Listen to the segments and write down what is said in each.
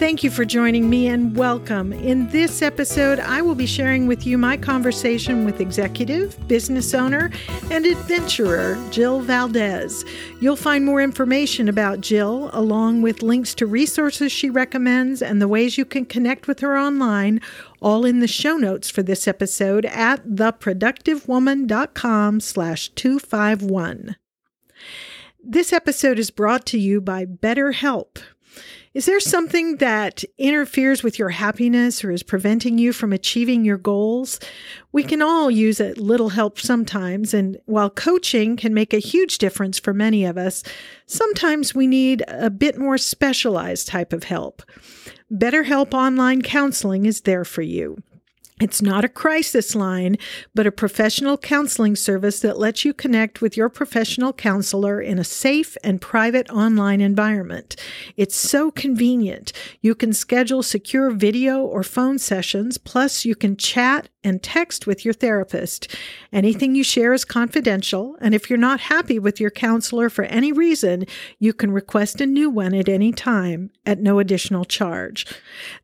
Thank you for joining me and welcome. In this episode, I will be sharing with you my conversation with executive, business owner, and adventurer Jill Valdez. You'll find more information about Jill, along with links to resources she recommends and the ways you can connect with her online, all in the show notes for this episode at theproductivewoman.com slash 251. This episode is brought to you by BetterHelp. Is there something that interferes with your happiness or is preventing you from achieving your goals? We can all use a little help sometimes, and while coaching can make a huge difference for many of us, sometimes we need a bit more specialized type of help. BetterHelp Online Counseling is there for you. It's not a crisis line, but a professional counseling service that lets you connect with your professional counselor in a safe and private online environment. It's so convenient. You can schedule secure video or phone sessions, plus, you can chat and text with your therapist. Anything you share is confidential, and if you're not happy with your counselor for any reason, you can request a new one at any time at no additional charge.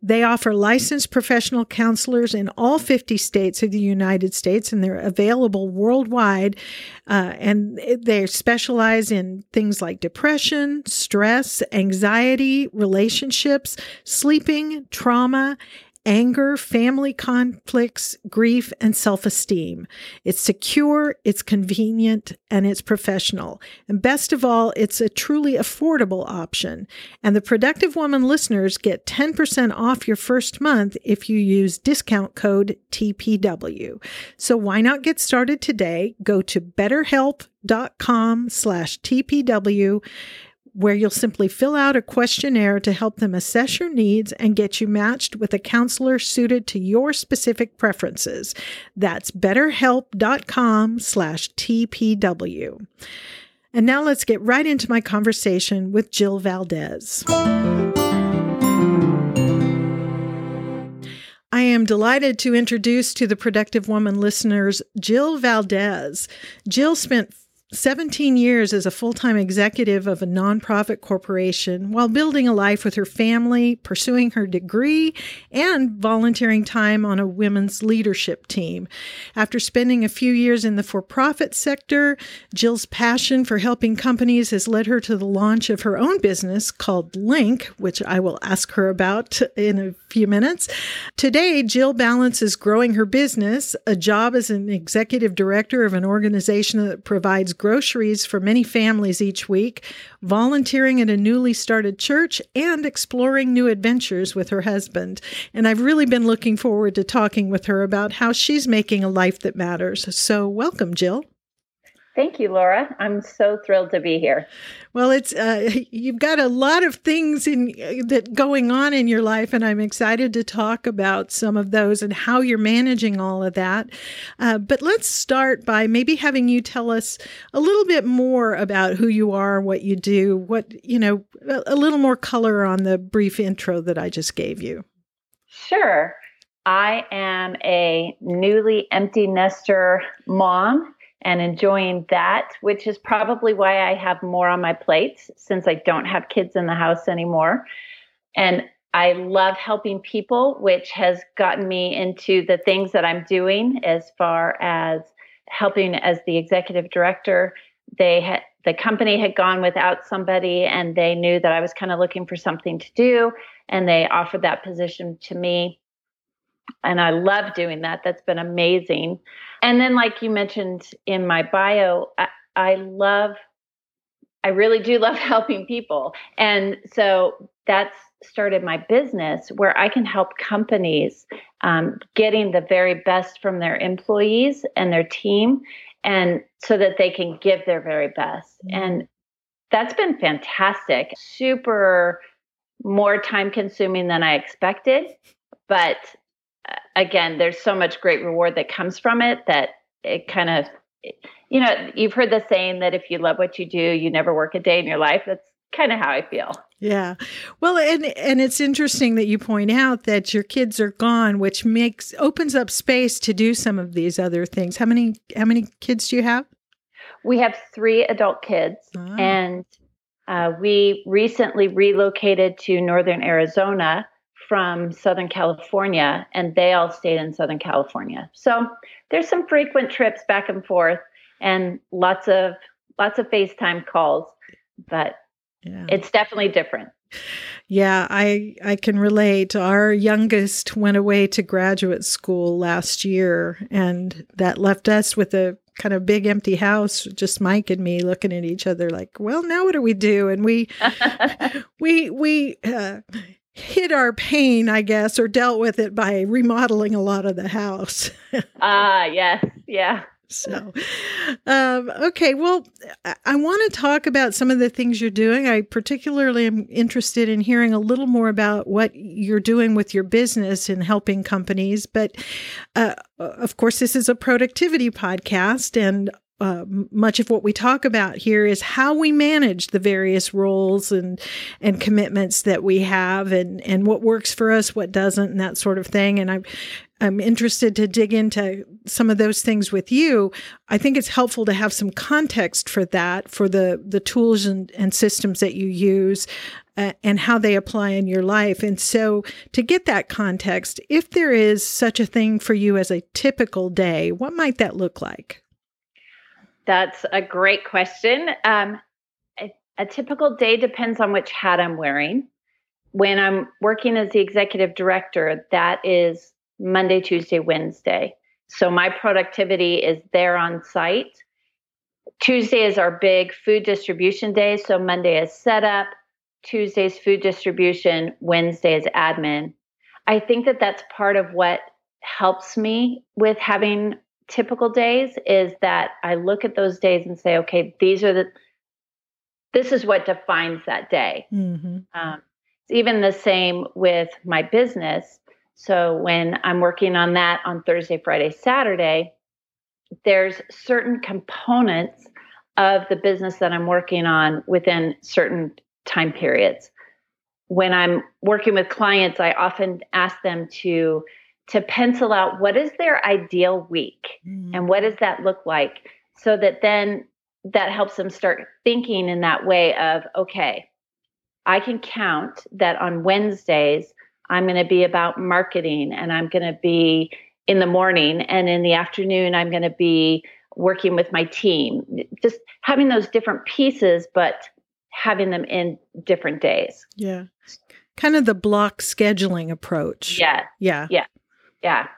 They offer licensed professional counselors in all 50 states of the United States, and they're available worldwide. Uh, and they specialize in things like depression, stress, anxiety, relationships, sleeping, trauma, anger, family conflicts, grief, and self esteem. It's secure, it's convenient, and it's professional. And best of all, it's a truly affordable option. And the Productive Woman listeners get 10% off your first month if you use discount code TPW. So why not get started today? Go to betterhelp.com slash TPW where you'll simply fill out a questionnaire to help them assess your needs and get you matched with a counselor suited to your specific preferences. That's betterhelp.com slash TPW. And now let's get right into my conversation with Jill Valdez. I am delighted to introduce to the Productive Woman listeners Jill Valdez. Jill spent 17 years as a full time executive of a nonprofit corporation while building a life with her family, pursuing her degree, and volunteering time on a women's leadership team. After spending a few years in the for profit sector, Jill's passion for helping companies has led her to the launch of her own business called Link, which I will ask her about in a few minutes. Today, Jill balances growing her business, a job as an executive director of an organization that provides groceries for many families each week, volunteering at a newly started church, and exploring new adventures with her husband. And I've really been looking forward to talking with her about how she's making a life that matters. So, welcome, Jill. Thank you, Laura. I'm so thrilled to be here. Well, it's uh, you've got a lot of things in that going on in your life, and I'm excited to talk about some of those and how you're managing all of that. Uh, but let's start by maybe having you tell us a little bit more about who you are, what you do, what you know, a, a little more color on the brief intro that I just gave you. Sure. I am a newly empty nester mom and enjoying that, which is probably why I have more on my plate since I don't have kids in the house anymore. And I love helping people, which has gotten me into the things that I'm doing as far as helping as the executive director. They had the company had gone without somebody and they knew that I was kind of looking for something to do and they offered that position to me and I love doing that. That's been amazing. And then, like you mentioned in my bio, I, I love, I really do love helping people. And so that's started my business where I can help companies um, getting the very best from their employees and their team, and so that they can give their very best. Mm-hmm. And that's been fantastic. Super more time consuming than I expected. But again, there's so much great reward that comes from it that it kind of, you know, you've heard the saying that if you love what you do, you never work a day in your life. That's kind of how I feel. Yeah. Well, and and it's interesting that you point out that your kids are gone, which makes opens up space to do some of these other things. How many how many kids do you have? We have 3 adult kids ah. and uh, we recently relocated to northern Arizona from Southern California, and they all stayed in Southern California. So there's some frequent trips back and forth, and lots of lots of FaceTime calls, but yeah. it's definitely different. Yeah, I I can relate. Our youngest went away to graduate school last year, and that left us with a kind of big empty house, just Mike and me looking at each other like, well, now what do we do? And we, we, we, uh, hid our pain, I guess, or dealt with it by remodeling a lot of the house. Ah, uh, yes. Yeah. So, um, okay. Well, I want to talk about some of the things you're doing. I particularly am interested in hearing a little more about what you're doing with your business and helping companies. But uh, of course, this is a productivity podcast, and uh, much of what we talk about here is how we manage the various roles and and commitments that we have and and what works for us what doesn't and that sort of thing. And I'm I'm interested to dig into some of those things with you. I think it's helpful to have some context for that for the the tools and, and systems that you use uh, and how they apply in your life. And so to get that context if there is such a thing for you as a typical day what might that look like that's a great question. Um, a, a typical day depends on which hat I'm wearing. When I'm working as the executive director, that is Monday, Tuesday, Wednesday. So my productivity is there on site. Tuesday is our big food distribution day. So Monday is setup, Tuesday's food distribution, Wednesday is admin. I think that that's part of what helps me with having typical days is that I look at those days and say, okay, these are the, this is what defines that day. Mm-hmm. Um, it's even the same with my business. So when I'm working on that on Thursday, Friday, Saturday, there's certain components of the business that I'm working on within certain time periods. When I'm working with clients, I often ask them to to pencil out what is their ideal week mm-hmm. and what does that look like so that then that helps them start thinking in that way of okay i can count that on wednesdays i'm going to be about marketing and i'm going to be in the morning and in the afternoon i'm going to be working with my team. Just having those different pieces but having them in different days. Yeah. Kind of the block scheduling approach. Yeah. Yeah. Yeah yeah.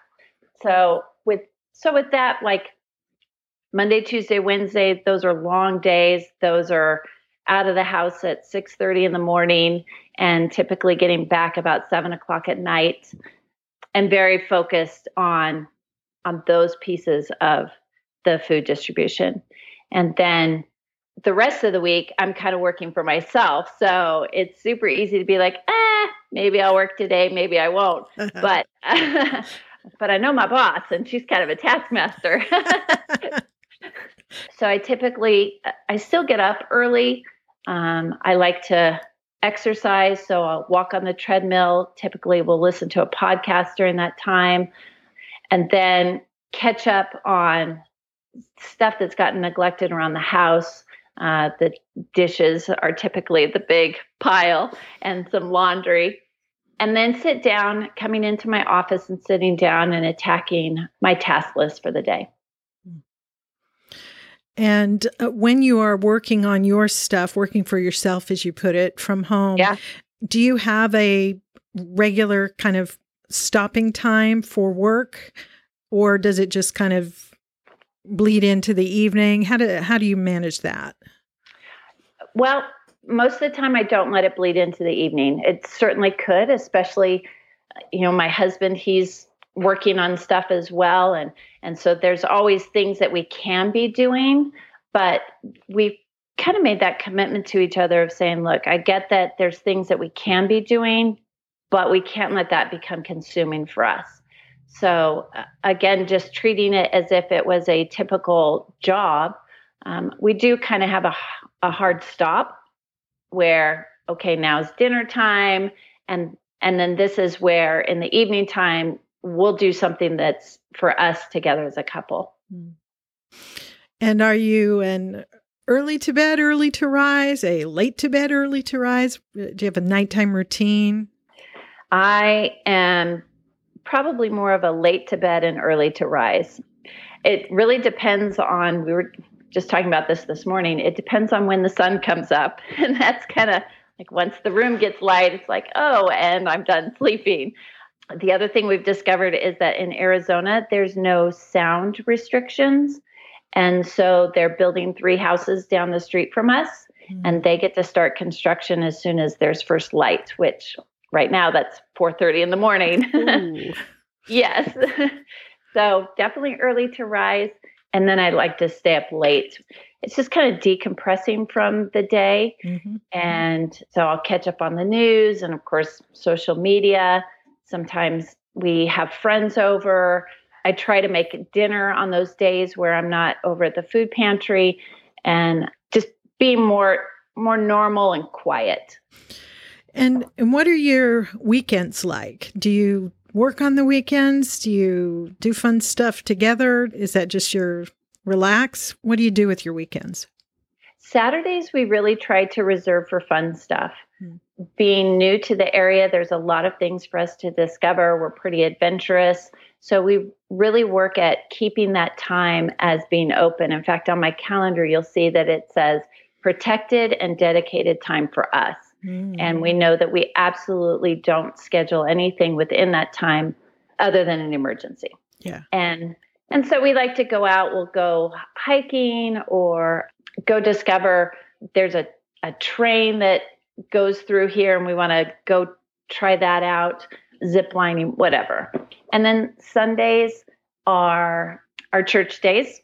So with so with that, like Monday, Tuesday, Wednesday, those are long days. Those are out of the house at six thirty in the morning, and typically getting back about seven o'clock at night, and very focused on on those pieces of the food distribution, and then the rest of the week I'm kind of working for myself. So it's super easy to be like, eh, maybe I'll work today, maybe I won't. but but I know my boss and she's kind of a taskmaster. so I typically I still get up early. Um, I like to exercise, so I'll walk on the treadmill. Typically, we'll listen to a podcast during that time, and then catch up on stuff that's gotten neglected around the house. Uh, the dishes are typically the big pile and some laundry. And then sit down, coming into my office and sitting down and attacking my task list for the day. And uh, when you are working on your stuff, working for yourself, as you put it, from home, yeah. do you have a regular kind of stopping time for work? Or does it just kind of bleed into the evening? How do how do you manage that? Well, most of the time I don't let it bleed into the evening. It certainly could, especially you know, my husband, he's working on stuff as well and and so there's always things that we can be doing, but we kind of made that commitment to each other of saying, look, I get that there's things that we can be doing, but we can't let that become consuming for us. So, uh, again, just treating it as if it was a typical job. Um, we do kind of have a, a hard stop where, okay, now is dinner time. And, and then this is where in the evening time, we'll do something that's for us together as a couple. Hmm. And are you an early to bed, early to rise, a late to bed, early to rise? Do you have a nighttime routine? I am probably more of a late to bed and early to rise. It really depends on, we were just talking about this this morning, it depends on when the sun comes up. And that's kind of like once the room gets light, it's like, oh, and I'm done sleeping. The other thing we've discovered is that in Arizona, there's no sound restrictions. And so they're building three houses down the street from us, mm-hmm. and they get to start construction as soon as there's first light, which right now that's 4:30 in the morning. yes. so definitely early to rise and then I like to stay up late. It's just kind of decompressing from the day. Mm-hmm. And so I'll catch up on the news and of course social media. Sometimes we have friends over. I try to make dinner on those days where I'm not over at the food pantry and just be more more normal and quiet. And and what are your weekends like? Do you work on the weekends? Do you do fun stuff together? Is that just your relax? What do you do with your weekends? Saturdays we really try to reserve for fun stuff. Hmm. Being new to the area, there's a lot of things for us to discover. We're pretty adventurous. So we really work at keeping that time as being open. In fact, on my calendar, you'll see that it says protected and dedicated time for us. Mm. And we know that we absolutely don't schedule anything within that time other than an emergency. Yeah. And and so we like to go out, we'll go hiking or go discover there's a, a train that goes through here and we want to go try that out, zip lining, whatever. And then Sundays are our church days.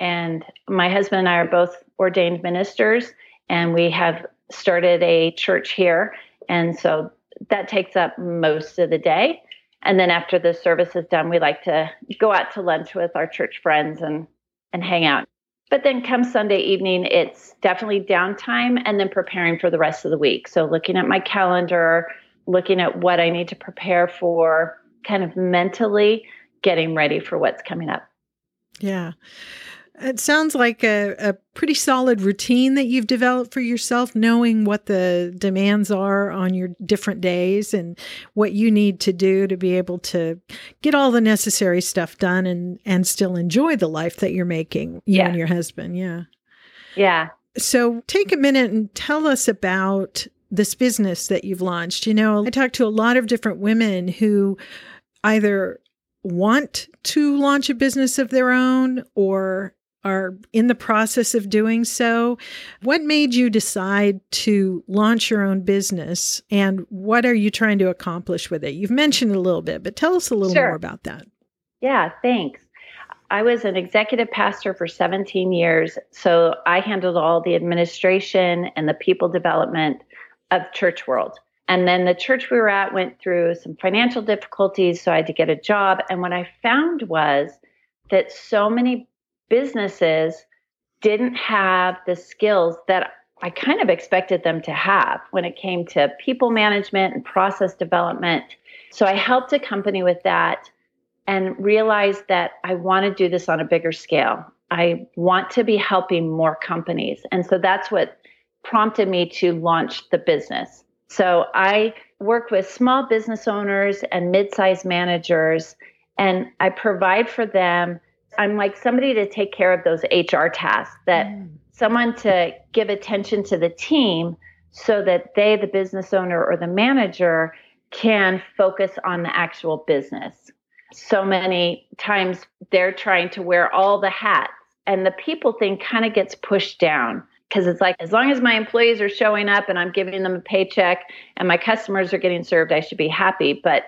And my husband and I are both ordained ministers, and we have started a church here. And so that takes up most of the day. And then after the service is done, we like to go out to lunch with our church friends and, and hang out. But then come Sunday evening, it's definitely downtime and then preparing for the rest of the week. So looking at my calendar, looking at what I need to prepare for, kind of mentally getting ready for what's coming up. Yeah. It sounds like a, a pretty solid routine that you've developed for yourself, knowing what the demands are on your different days and what you need to do to be able to get all the necessary stuff done and, and still enjoy the life that you're making, you yeah. and your husband. Yeah. Yeah. So take a minute and tell us about this business that you've launched. You know, I talked to a lot of different women who either want to launch a business of their own or are in the process of doing so. What made you decide to launch your own business and what are you trying to accomplish with it? You've mentioned a little bit, but tell us a little sure. more about that. Yeah, thanks. I was an executive pastor for 17 years, so I handled all the administration and the people development of church world. And then the church we were at went through some financial difficulties, so I had to get a job. And what I found was that so many businesses didn't have the skills that I kind of expected them to have when it came to people management and process development. So I helped a company with that and realized that I want to do this on a bigger scale. I want to be helping more companies. And so that's what prompted me to launch the business. So I work with small business owners and mid-sized managers and I provide for them I'm like somebody to take care of those HR tasks, that mm. someone to give attention to the team so that they, the business owner or the manager, can focus on the actual business. So many times they're trying to wear all the hats, and the people thing kind of gets pushed down because it's like, as long as my employees are showing up and I'm giving them a paycheck and my customers are getting served, I should be happy. But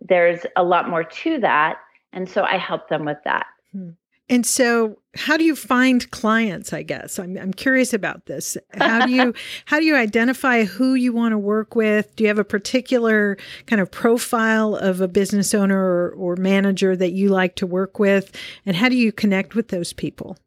there's a lot more to that. And so I help them with that. Hmm. And so how do you find clients, I guess? I'm I'm curious about this. How do you how do you identify who you want to work with? Do you have a particular kind of profile of a business owner or, or manager that you like to work with? And how do you connect with those people?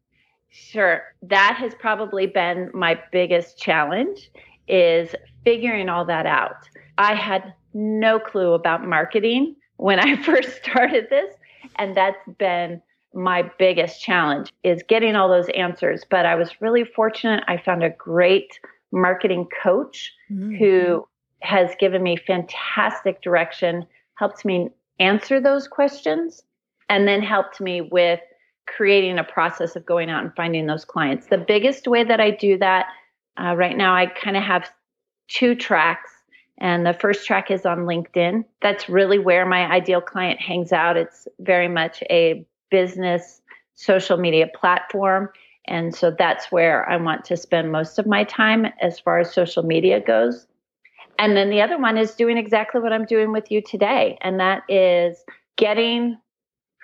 Sure. That has probably been my biggest challenge is figuring all that out. I had no clue about marketing when I first started this, and that's been my biggest challenge is getting all those answers. But I was really fortunate. I found a great marketing coach mm-hmm. who has given me fantastic direction, helped me answer those questions, and then helped me with creating a process of going out and finding those clients. The biggest way that I do that uh, right now, I kind of have two tracks. And the first track is on LinkedIn. That's really where my ideal client hangs out. It's very much a business social media platform. And so that's where I want to spend most of my time as far as social media goes. And then the other one is doing exactly what I'm doing with you today. And that is getting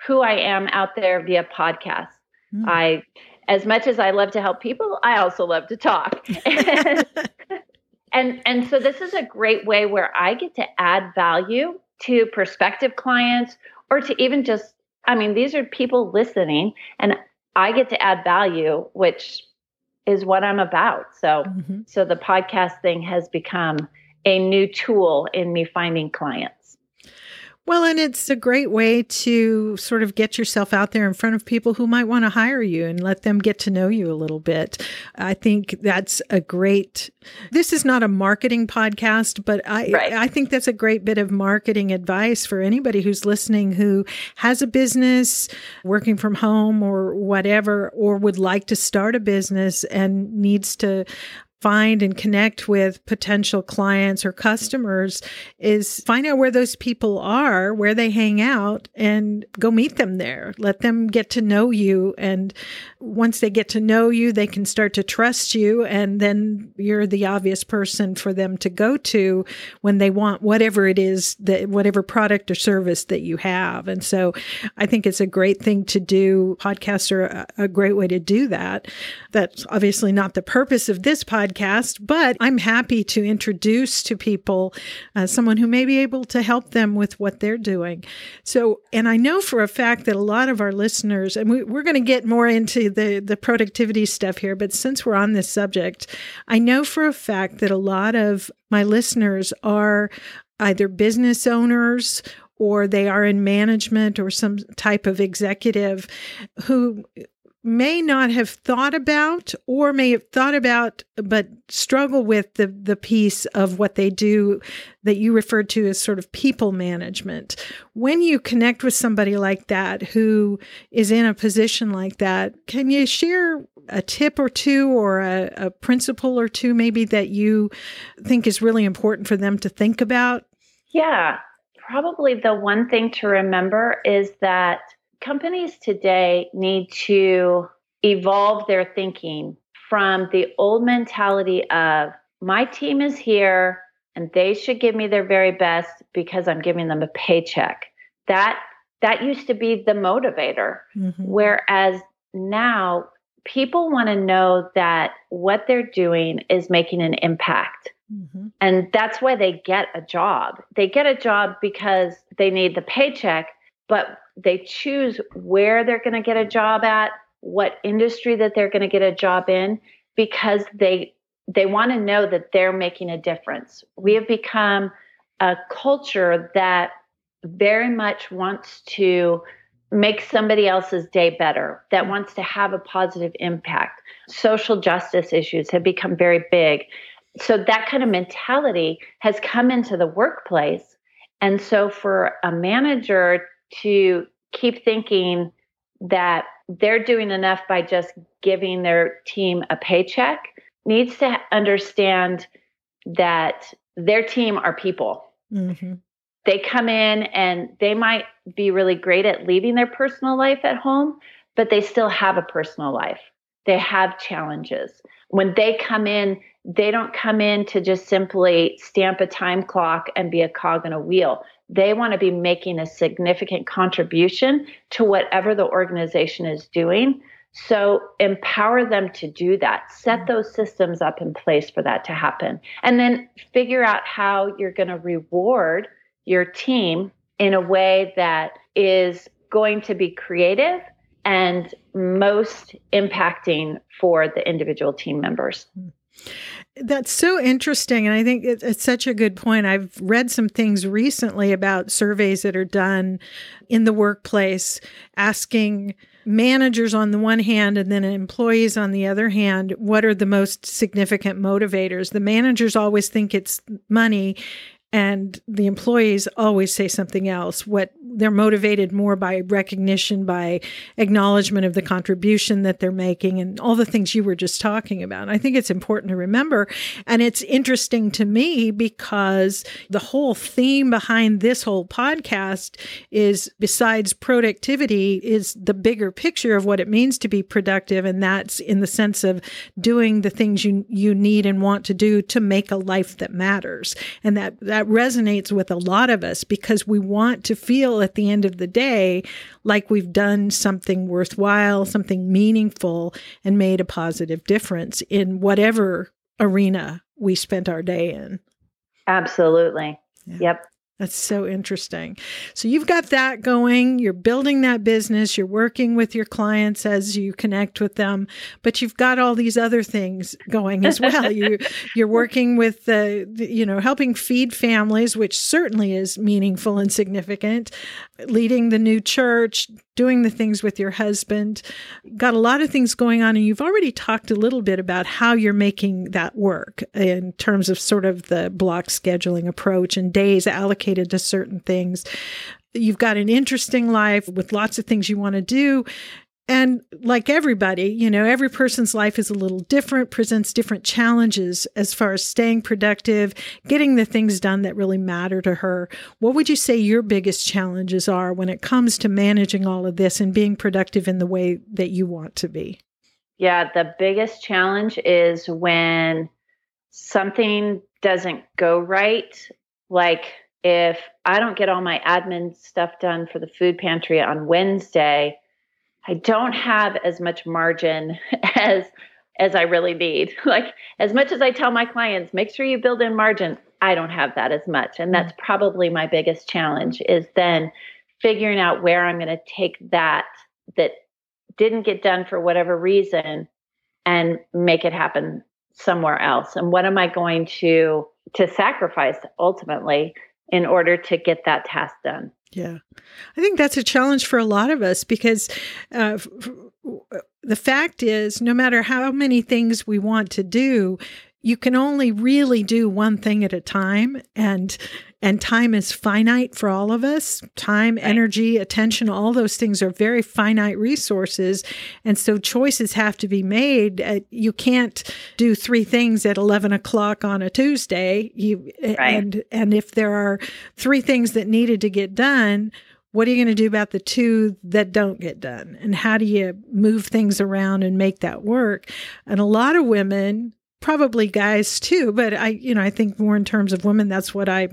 who I am out there via podcast. Mm. I, as much as I love to help people, I also love to talk. and, and, and so this is a great way where I get to add value to prospective clients or to even just I mean, these are people listening, and I get to add value, which is what I'm about. So, mm-hmm. so the podcast thing has become a new tool in me finding clients. Well, and it's a great way to sort of get yourself out there in front of people who might want to hire you and let them get to know you a little bit. I think that's a great This is not a marketing podcast, but I right. I think that's a great bit of marketing advice for anybody who's listening who has a business, working from home or whatever or would like to start a business and needs to find and connect with potential clients or customers is find out where those people are, where they hang out, and go meet them there. Let them get to know you. And once they get to know you, they can start to trust you. And then you're the obvious person for them to go to when they want whatever it is that whatever product or service that you have. And so I think it's a great thing to do. Podcasts are a, great way to do that. That's obviously not the purpose of this podcast podcast, but I'm happy to introduce to people uh, someone who may be able to help them with what they're doing. So, and I know for a fact that a lot of our listeners, and we, we're going to get more into the, the productivity stuff here, but since we're on this subject, I know for a fact that a lot of my listeners are either business owners or they are in management or some type of executive who may not have thought about or may have thought about but struggle with the the piece of what they do that you referred to as sort of people management. When you connect with somebody like that who is in a position like that can you share a tip or two or a, a principle or two maybe that you think is really important for them to think about? Yeah. Probably the one thing to remember is that companies today need to evolve their thinking from the old mentality of my team is here and they should give me their very best because I'm giving them a paycheck. That that used to be the motivator. Mm-hmm. Whereas now people want to know that what they're doing is making an impact. Mm-hmm. And that's why they get a job. They get a job because they need the paycheck, but they choose where they're going to get a job at, what industry that they're going to get a job in because they they want to know that they're making a difference. We have become a culture that very much wants to make somebody else's day better, that wants to have a positive impact. Social justice issues have become very big. So that kind of mentality has come into the workplace. And so for a manager to keep thinking that they're doing enough by just giving their team a paycheck needs to understand that their team are people. Mm-hmm. They come in and they might be really great at leaving their personal life at home, but they still have a personal life. They have challenges. When they come in, they don't come in to just simply stamp a time clock and be a cog in a wheel they want to be making a significant contribution to whatever the organization is doing. So empower them to do that. Set mm-hmm. those systems up in place for that to happen. And then figure out how you're going to reward your team in a way that is going to be creative and most impacting for the individual team members. That's so interesting. And I think it's such a good point. I've read some things recently about surveys that are done in the workplace asking managers on the one hand and then employees on the other hand what are the most significant motivators the managers always think it's money and the employees always say something else. What they're motivated more by recognition by acknowledgement of the contribution that they're making and all the things you were just talking about. I think it's important to remember. And it's interesting to me because the whole theme behind this whole podcast is besides productivity is the bigger picture of what it means to be productive. And that's in the sense of doing the things you you need and want to do to make a life that matters. And that that that resonates with a lot of us because we want to feel at the end of the day like we've done something worthwhile, something meaningful, and made a positive difference in whatever arena we spent our day in. Absolutely. Yeah. Yep. That's so interesting. So you've got that going, you're building that business, you're working with your clients as you connect with them, but you've got all these other things going as well. you you're working with the, you know, helping feed families, which certainly is meaningful and significant, leading the new church, doing the things with your husband. Got a lot of things going on and you've already talked a little bit about how you're making that work in terms of sort of the block scheduling approach and days allocated to certain things. You've got an interesting life with lots of things you want to do. And like everybody, you know, every person's life is a little different, presents different challenges as far as staying productive, getting the things done that really matter to her. What would you say your biggest challenges are when it comes to managing all of this and being productive in the way that you want to be? Yeah, the biggest challenge is when something doesn't go right, like if I don't get all my admin stuff done for the food pantry on Wednesday, I don't have as much margin as as I really need. Like as much as I tell my clients, make sure you build in margin, I don't have that as much. And that's mm-hmm. probably my biggest challenge is then figuring out where I'm going to take that that didn't get done for whatever reason and make it happen somewhere else. And what am I going to to sacrifice ultimately in order to get that task done. Yeah. I think that's a challenge for a lot of us because uh, the fact is, no matter how many things we want to do, you can only really do one thing at a time. And and time is finite for all of us. Time, right. energy, attention, all those things are very finite resources. And so choices have to be made. Uh, you can't do three things at 11 o'clock on a Tuesday. You, right. and, and if there are three things that needed to get done, what are you going to do about the two that don't get done? And how do you move things around and make that work? And a lot of women probably guys too but i you know i think more in terms of women that's what i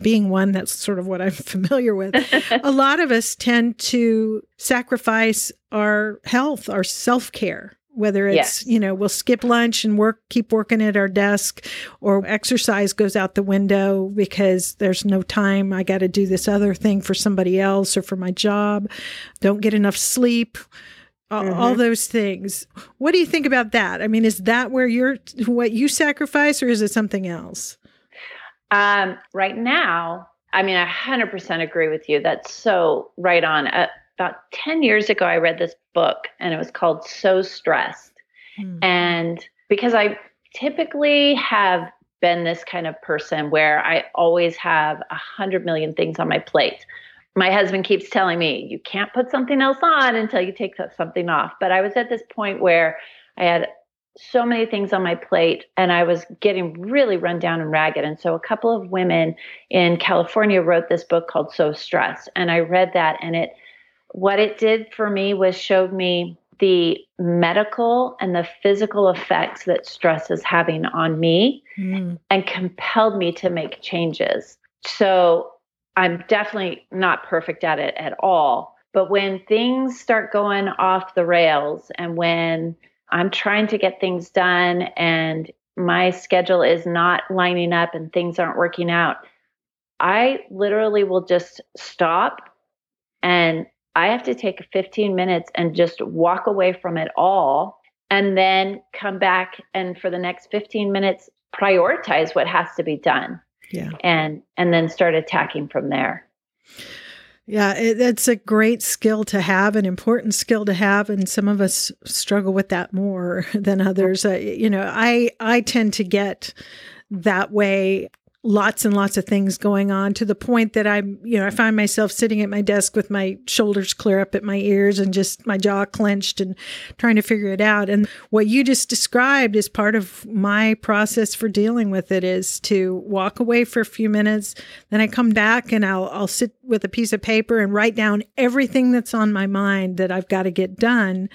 being one that's sort of what i'm familiar with. A lot of us tend to sacrifice our health our self-care whether it's yes. you know we'll skip lunch and work keep working at our desk or exercise goes out the window because there's no time. I got to do this other thing for somebody else or for my job. Don't get enough sleep mm-hmm. all those things. What do you think about that? I mean, is that where you're what you sacrifice, or is it something else? Um, right now, I mean, I 100% agree with you. That's so right on. Uh, about 10 years ago, I read this book, and it was called So Stressed. Mm-hmm. And because I typically have been this kind of person where I always have a hundred million things on my plate my husband keeps telling me you can't put something else on until you take something off. But i was at this point where i had so many things on my plate and i was getting really run down and ragged. And so a couple of women in california wrote this book called so stressed and i read that and it what it did for me was showed me the medical and the physical effects that stress is having on me mm. and compelled me to make changes. So I'm definitely not perfect at it at all. But when things start going off the rails and when I'm trying to get things done and my schedule is not lining up and things aren't working out, I literally will just stop and I have to take 15 minutes and just walk away from it all and then come back and for the next 15 minutes prioritize what has to be done. Yeah. And and then start attacking from there. Yeah, it, it's a great skill to have, an important skill to have, and some of us struggle with that more than others. Uh, you know, I I tend to get that way lots and lots of things going on to the point that I'm, you know, I find myself sitting at my desk with my shoulders clear up at my ears and just my jaw clenched and trying to figure it out. And what you just described is part of my process for dealing with it is to walk away for a few minutes. Then I come back and I'll, I'll sit with a piece of paper and write down everything that's on my mind that I've got to get done.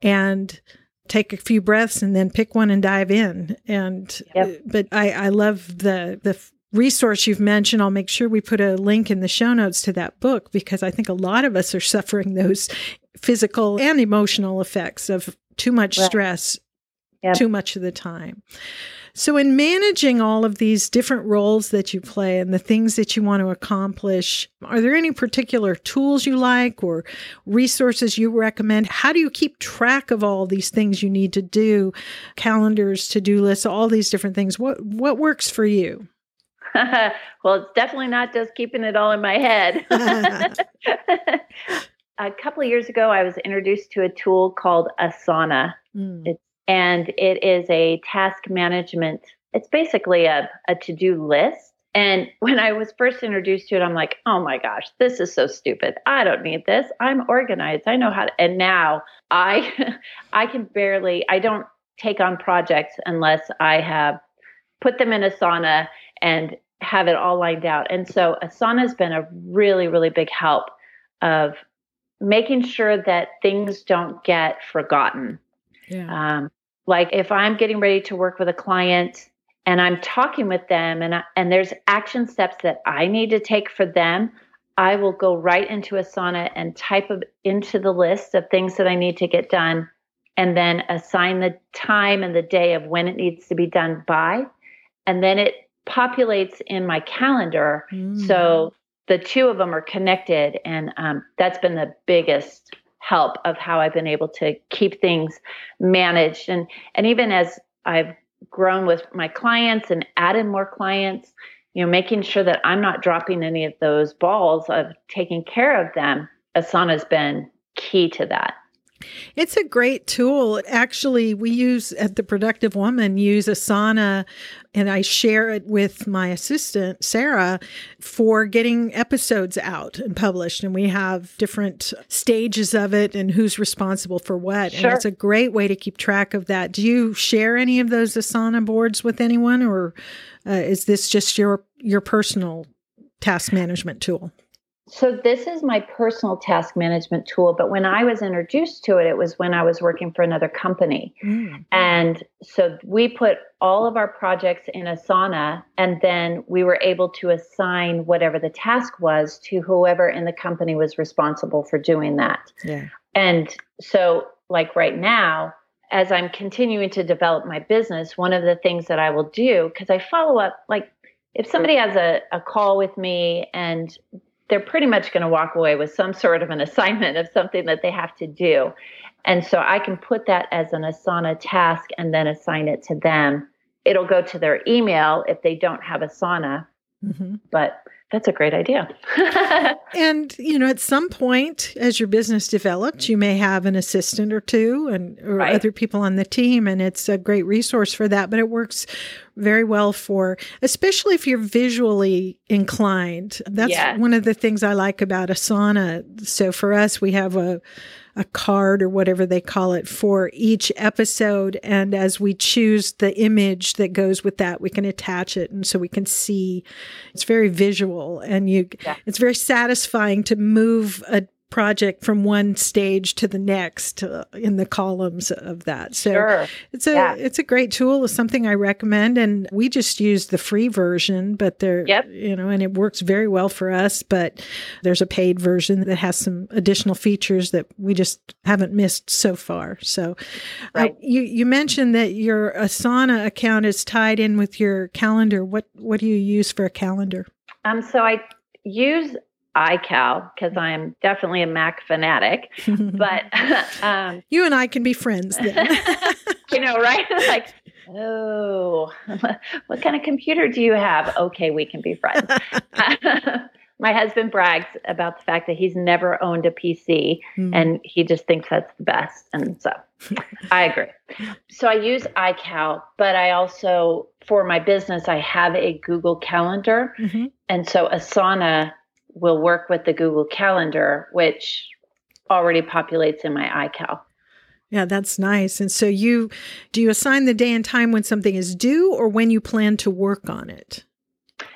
And take a few breaths and then pick one and dive in. And yep. Uh, but I, I love the the resource you've mentioned. I'll make sure we put a link in the show notes to that book because I think a lot of us are suffering those physical and emotional effects of too much right. stress yep. too much of the time. So, in managing all of these different roles that you play and the things that you want to accomplish, are there any particular tools you like or resources you recommend? How do you keep track of all these things you need to do? Calendars, to do lists, all these different things. What what works for you? well, it's definitely not just keeping it all in my head. a couple of years ago, I was introduced to a tool called Asana. Mm. It's and it is a task management. It's basically a, a to do list. And when I was first introduced to it, I'm like, oh my gosh, this is so stupid. I don't need this. I'm organized. I know how to. And now I, I can barely. I don't take on projects unless I have put them in Asana and have it all lined out. And so Asana has been a really, really big help of making sure that things don't get forgotten. Yeah. Um, like if I'm getting ready to work with a client and I'm talking with them and I, and there's action steps that I need to take for them, I will go right into Asana and type of, into the list of things that I need to get done and then assign the time and the day of when it needs to be done by. And then it populates in my calendar. Mm. So the two of them are connected. And um, that's been the biggest help of how I've been able to keep things managed. And, and even as I've grown with my clients and added more clients, you know, making sure that I'm not dropping any of those balls of taking care of them, Asana's been key to that. It's a great tool. Actually, we use at the Productive Woman use Asana and I share it with my assistant Sarah for getting episodes out and published and we have different stages of it and who's responsible for what. Sure. And it's a great way to keep track of that. Do you share any of those Asana boards with anyone or uh, is this just your your personal task management tool? So this is my personal task management tool, but when I was introduced to it, it was when I was working for another company. Mm. And so we put all of our projects in Asana and then we were able to assign whatever the task was to whoever in the company was responsible for doing that. Yeah. And so like right now, as I'm continuing to develop my business, one of the things that I will do, because I follow up like if somebody has a, a call with me and they're pretty much going to walk away with some sort of an assignment of something that they have to do. And so I can put that as an Asana task and then assign it to them. It'll go to their email if they don't have Asana. Mm-hmm. But that's a great idea. and, you know, at some point as your business develops, you may have an assistant or two and or right. other people on the team and it's a great resource for that, but it works very well for especially if you're visually inclined. That's yeah. one of the things I like about Asana. So for us, we have a a card or whatever they call it for each episode. And as we choose the image that goes with that, we can attach it. And so we can see it's very visual and you, yeah. it's very satisfying to move a project from one stage to the next uh, in the columns of that. So Sure. it's a Yeah. it's a great tool. It's something I recommend, and we just use the free version, but there, Yep. you know, and it works very well for us. But there's a paid version that has some additional features that we just haven't missed so far. So, uh, you you mentioned that your Asana account is tied in with your calendar. What what do you use for a calendar? Um, so I use iCal because I'm definitely a Mac fanatic, but um, you and I can be friends then. you know, right? like, oh, what kind of computer do you have? Okay, we can be friends. My husband brags about the fact that he's never owned a PC Hmm. and he just thinks that's the best. And so I agree. So I use iCal, but I also, for my business, I have a Google Calendar. Mhm. And so Asana will work with the Google Calendar, which already populates in my iCal. Yeah, that's nice. And so you do you assign the day and time when something is due or when you plan to work on it?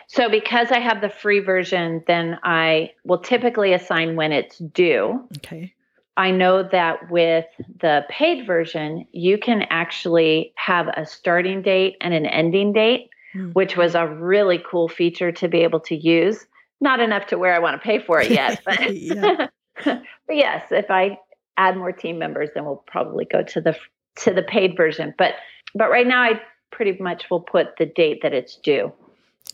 So because I have the free version, then I will typically assign when it's due. Okay. I know that with the paid version, you can actually have a starting date and an ending date, Hmm. which was a really cool feature to be able to use. Not enough to where I want to pay for it yet, but, Yeah. but yes, if I add more team members, then we'll probably go to the to the paid version. But but right now, I pretty much will put the date that it's due.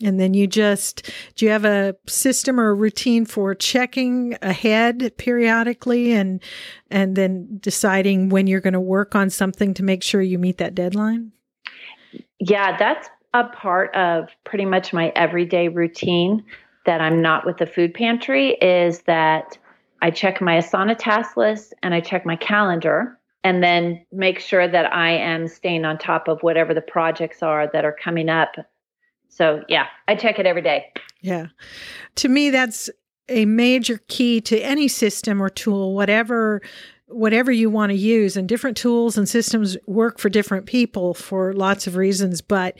And then you just do you have a system or a routine for checking ahead periodically and and then deciding when you're going to work on something to make sure you meet that deadline? Yeah, that's a part of pretty much my everyday routine that I'm not with the food pantry is that I check my Asana task list and I check my calendar and then make sure that I am staying on top of whatever the projects are that are coming up. So, yeah, I check it every day. Yeah. To me that's a major key to any system or tool whatever whatever you want to use and different tools and systems work for different people for lots of reasons but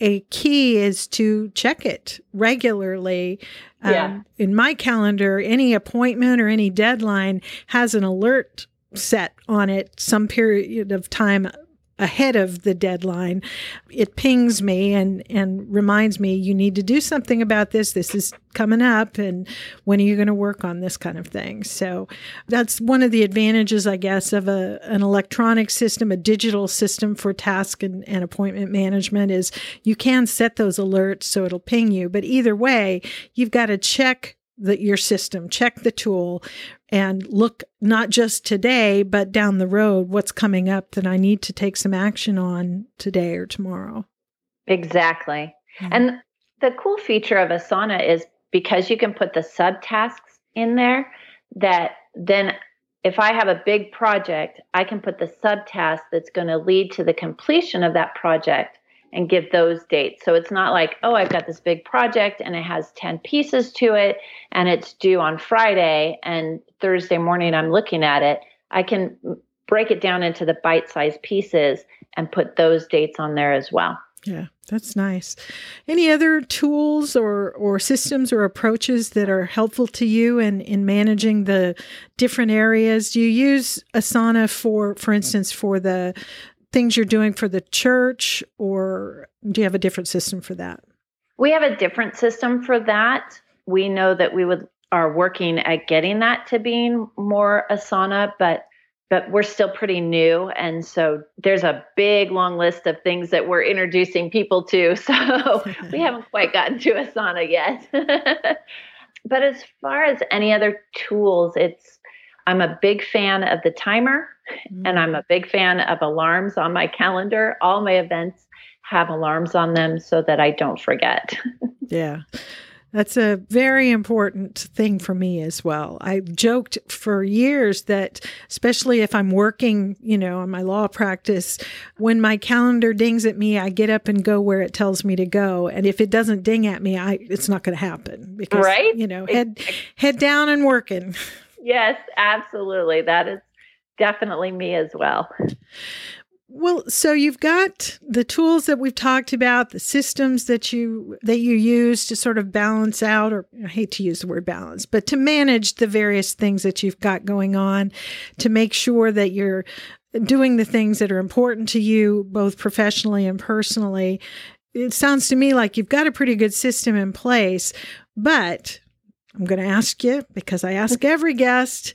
a key is to check it regularly Yeah. um, in my calendar any appointment or any deadline has an alert set on it some period of time ahead of the deadline. It pings me and and reminds me you need to do something about this. This is coming up and when are you going to work on this kind of thing? So that's one of the advantages i guess of a an electronic system a digital system for task and, and appointment management is you can set those alerts so it'll ping you. But either way you've got to check the, your system check the tool and look not just today but down the road what's coming up that i need to take some action on today or tomorrow Exactly. Mhm. And the cool feature of Asana is because you can put the subtasks in there, that then if I have a big project, I can put the subtask that's going to lead to the completion of that project and give those dates. So it's not like, oh, I've got this big project and it has 10 pieces to it and it's due on Friday and Thursday morning I'm looking at it. I can break it down into the bite sized pieces and put those dates on there as well. Yeah, that's nice. Any other tools or or systems or approaches that are helpful to you in in managing the different areas? Do you use Asana for for instance for the things you're doing for the church or do you have a different system for that? We have a different system for that. We know that we would are working at getting that to being more Asana, but but we're still pretty new and so there's a big long list of things that we're introducing people to. So we haven't quite gotten to Asana yet. but as far as any other tools, it's I'm a big fan of the timer and I'm a mm. big fan of alarms on my calendar. All my events have alarms on them so that I don't forget. Yeah. That's a very important thing for me as well. I joked for years that, especially if I'm working, you know, on my law practice, when my calendar dings at me, I get up and go where it tells me to go. And if it doesn't ding at me, I it's not going to happen because, Right? you know, head head down and working. yes, absolutely. That is definitely me as well. Well, so you've got the tools that we've talked about, the systems that you that you use to sort of balance out or I hate to use the word balance, but to manage the various things that you've got going on to make sure that you're doing the things that are important to you both professionally and personally. It sounds to me like you've got a pretty good system in place, but I'm going to ask you because I ask every guest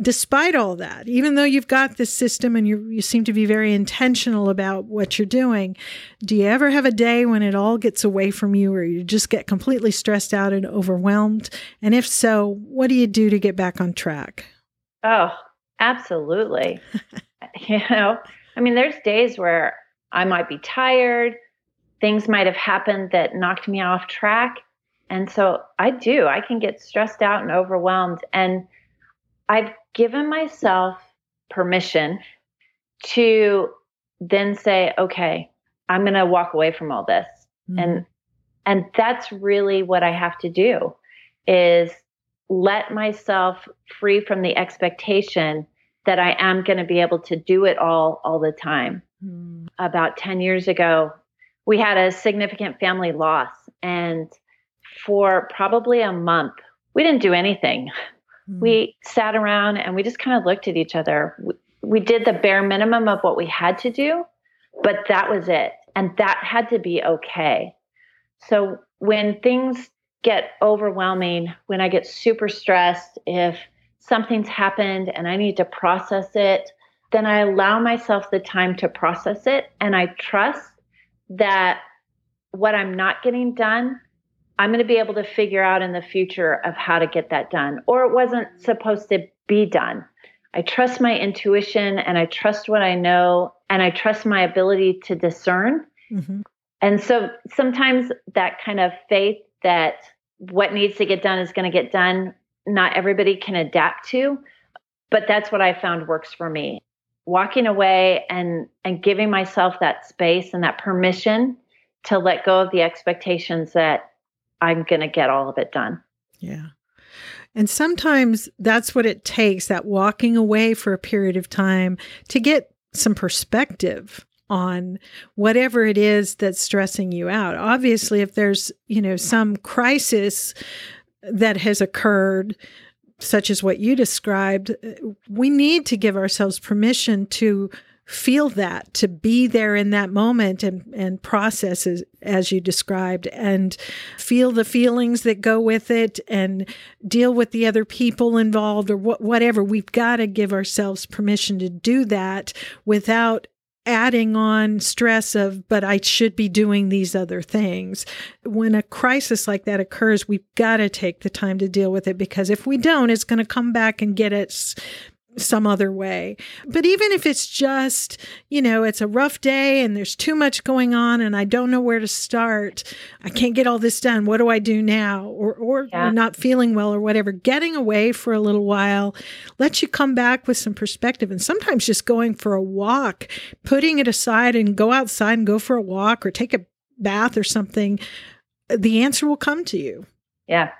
despite all that, even though you've got this system and you, you seem to be very intentional about what you're doing, do you ever have a day when it all gets away from you or you just get completely stressed out and overwhelmed? And if so, what do you do to get back on track? Oh, absolutely. you know, I mean, there's days where I might be tired, things might have happened that knocked me off track. And so I do, I can get stressed out and overwhelmed. And I've given myself permission to then say, okay, I'm going to walk away from all this. Mm-hmm. And and that's really what I have to do is let myself free from the expectation that I am going to be able to do it all all the time. Mm. About 10 years ago, we had a significant family loss and for probably a month, we didn't do anything. Mm. We sat around and we just kind of looked at each other. We, we did the bare minimum of what we had to do, but that was it. And that had to be okay. So when things get overwhelming, when I get super stressed, if something's happened and I need to process it, then I allow myself the time to process it. And I trust that what I'm not getting done, I'm going to be able to figure out in the future of how to get that done, or it wasn't supposed to be done. I trust my intuition and I trust what I know and I trust my ability to discern. Mm-hmm. And so sometimes that kind of faith that what needs to get done is going to get done, not everybody can adapt to, but that's what I found works for me. Walking away and and giving myself that space and that permission to let go of the expectations that I'm going to get all of it done. Yeah. And sometimes that's what it takes that walking away for a period of time to get some perspective on whatever it is that's stressing you out. Obviously, if there's, you know, some crisis that has occurred, such as what you described, uh, we need to give ourselves permission to feel that, to be there in that moment and, and process as, as you described, and feel the feelings that go with it and deal with the other people involved or wh- whatever. We've got to give ourselves permission to do that without adding on stress of, but I should be doing these other things. When a crisis like that occurs, we've got to take the time to deal with it because if we don't, it's going to come back and get us some other way. But even if it's just, you know, it's a rough day and there's too much going on and I don't know where to start, I can't get all this done. What do I do now? Or or yeah. not feeling well or whatever. Getting away for a little while lets you come back with some perspective and sometimes just going for a walk, putting it aside and go outside and go for a walk or take a bath or something, the answer will come to you. Yeah.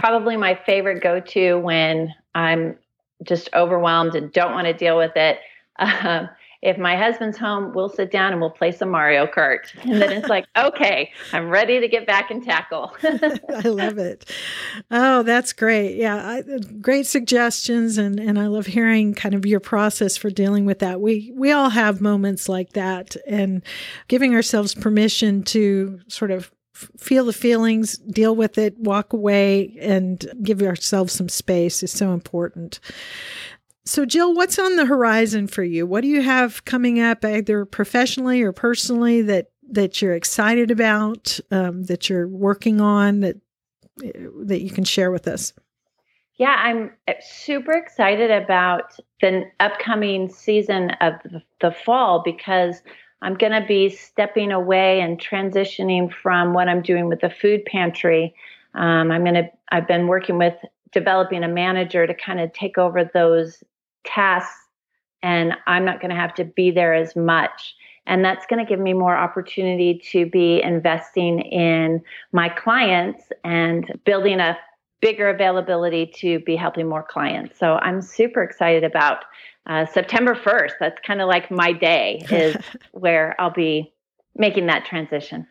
Probably my favorite go to when I'm just overwhelmed and don't want to deal with it. Um, if my husband's home, we'll sit down and we'll play some Mario Kart. And then it's like, okay, I'm ready to get back and tackle. I love it. Oh, that's great. Yeah, I, great suggestions, and and I love hearing kind of your process for dealing with that. We we all have moments like that, and giving ourselves permission to sort of feel the feelings, deal with it, walk away, and give ourselves some space is so important. So, Jill, what's on the horizon for you? What do you have coming up, either professionally or personally, that that you're excited about, um, that you're working on, that that you can share with us? Yeah, I'm super excited about the upcoming season of the fall because I'm going to be stepping away and transitioning from what I'm doing with the food pantry. Um, I'm going to, I've been working with developing a manager to kind of take over those tasks, and I'm not going to have to be there as much. And that's going to give me more opportunity to be investing in my clients and building a bigger availability to be helping more clients. So I'm super excited about uh, September 1st. That's kind of like my day is where I'll be making that transition.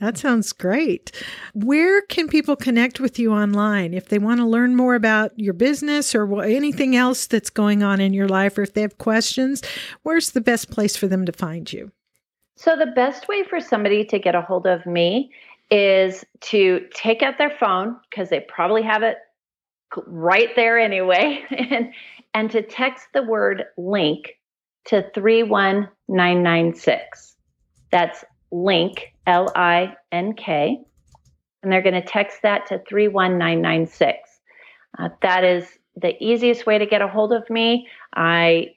That sounds great. Where can people connect with you online if they want to learn more about your business or anything else that's going on in your life, or if they have questions? Where's the best place for them to find you? So, the best way for somebody to get a hold of me is to take out their phone because they probably have it right there anyway, and, and to text the word link to 31996. That's link, L I N K, and they're going to text that to 31996. Uh, that is the easiest way to get a hold of me. I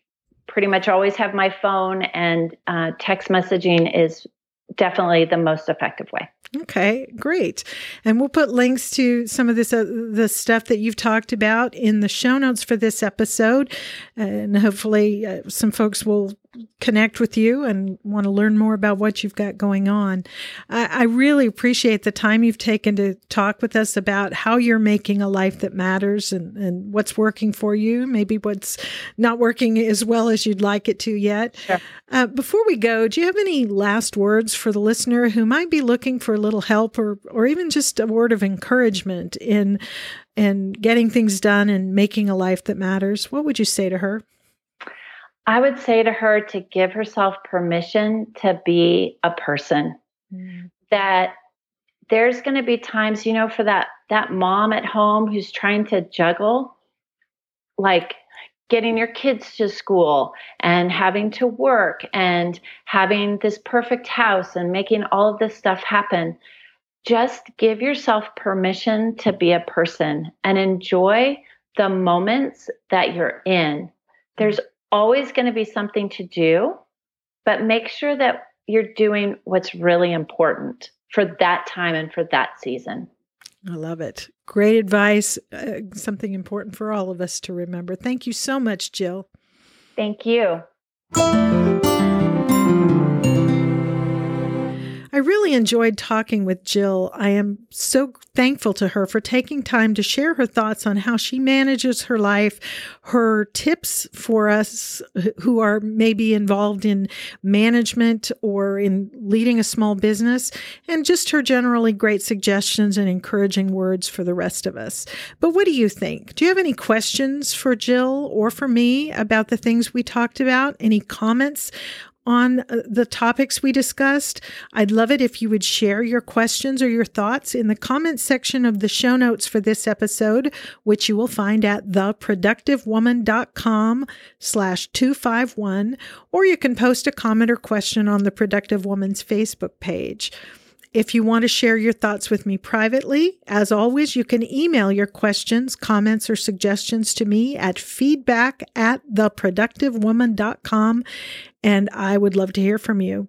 pretty much always have my phone, and uh, text messaging is definitely the most effective way. Okay, great. And we'll put links to some of this uh, the stuff that you've talked about in the show notes for this episode, and hopefully uh, some folks will connect with you and want to learn more about what you've got going on. I, I, really appreciate the time you've taken to talk with us about how you're making a life that matters and, and what's working for you, maybe what's not working as well as you'd like it to yet. Sure. Uh, before we go, do you have any last words for the listener who might be looking for a little help or, or even just a word of encouragement in, in getting things done and making a life that matters? What would you say to her? I would say to her to give herself permission to be a person. Mm. That there's going to be times, you know, for that that mom at home who's trying to juggle like getting your kids to school and having to work and having this perfect house and making all of this stuff happen. Just give yourself permission to be a person and enjoy the moments that you're in. There's always going to be something to do, but make sure that you're doing what's really important for that time and for that season. I love it. Great advice. Uh, something important for all of us to remember. Thank you so much, Jill. Thank you. I really enjoyed talking with Jill. I am so thankful to her for taking time to share her thoughts on how she manages her life, her tips for us who are maybe involved in management or in leading a small business, and just her generally great suggestions and encouraging words for the rest of us. But what do you think? Do you have any questions for Jill or for me about the things we talked about? Any comments on uh, the topics we discussed. I'd love it if you would share your questions or your thoughts in the comments section of the show notes for this episode, which you will find at theproductivewoman.com slash 251, or you can post a comment or question on the Productive Woman's Facebook page. If you want to share your thoughts with me privately, as always, you can email your questions, comments, or suggestions to me at feedback at theproductivewoman.com, and I would love to hear from you.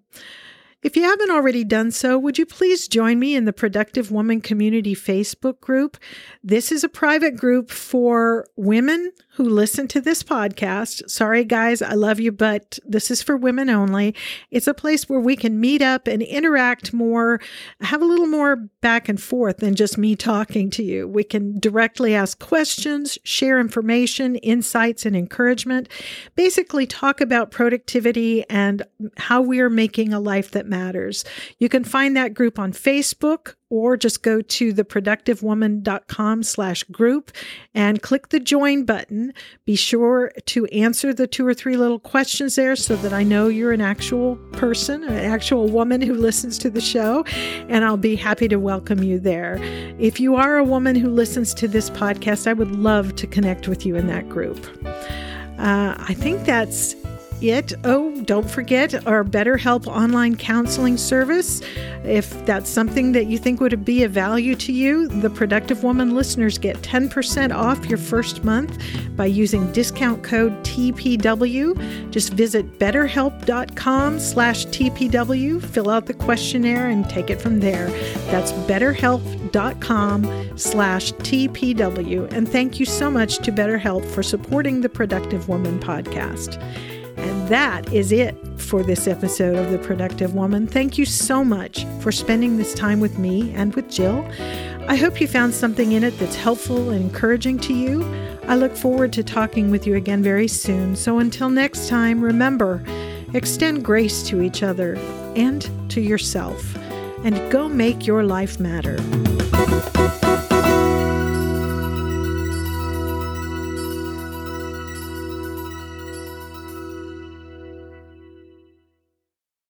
If you haven't already done so, would you please join me in the Productive Woman Community Facebook group? This is a private group for women who listen to this podcast. Sorry, guys, I love you, but this is for women only. It's a place where we can meet up and interact more, have a little more back and forth than just me talking to you. We can directly ask questions, share information, insights, and encouragement. Basically, talk about productivity and how we are making a life that matters. You can find that group on Facebook or just go to theproductivewoman.com slash group and click the join button. Be sure to answer the two or three little questions there so that I know you're an actual person, an actual woman who listens to the show, and I'll be happy to welcome you there. If you are a woman who listens to this podcast, I would love to connect with you in that group. Uh, I think that's it. Oh, don't forget our BetterHelp online counseling service. If that's something that you think would be of value to you, the Productive Woman listeners get 10% off your first month by using discount code TPW. Just visit betterhelp.com slash TPW, fill out the questionnaire, and take it from there. That's betterhelp.com slash TPW. And thank you so much to BetterHelp for supporting the Productive Woman podcast. And that is it for this episode of The Productive Woman. Thank you so much for spending this time with me and with Jill. I hope you found something in it that's helpful and encouraging to you. I look forward to talking with you again very soon. So until next time, remember, extend grace to each other and to yourself, and go make your life matter.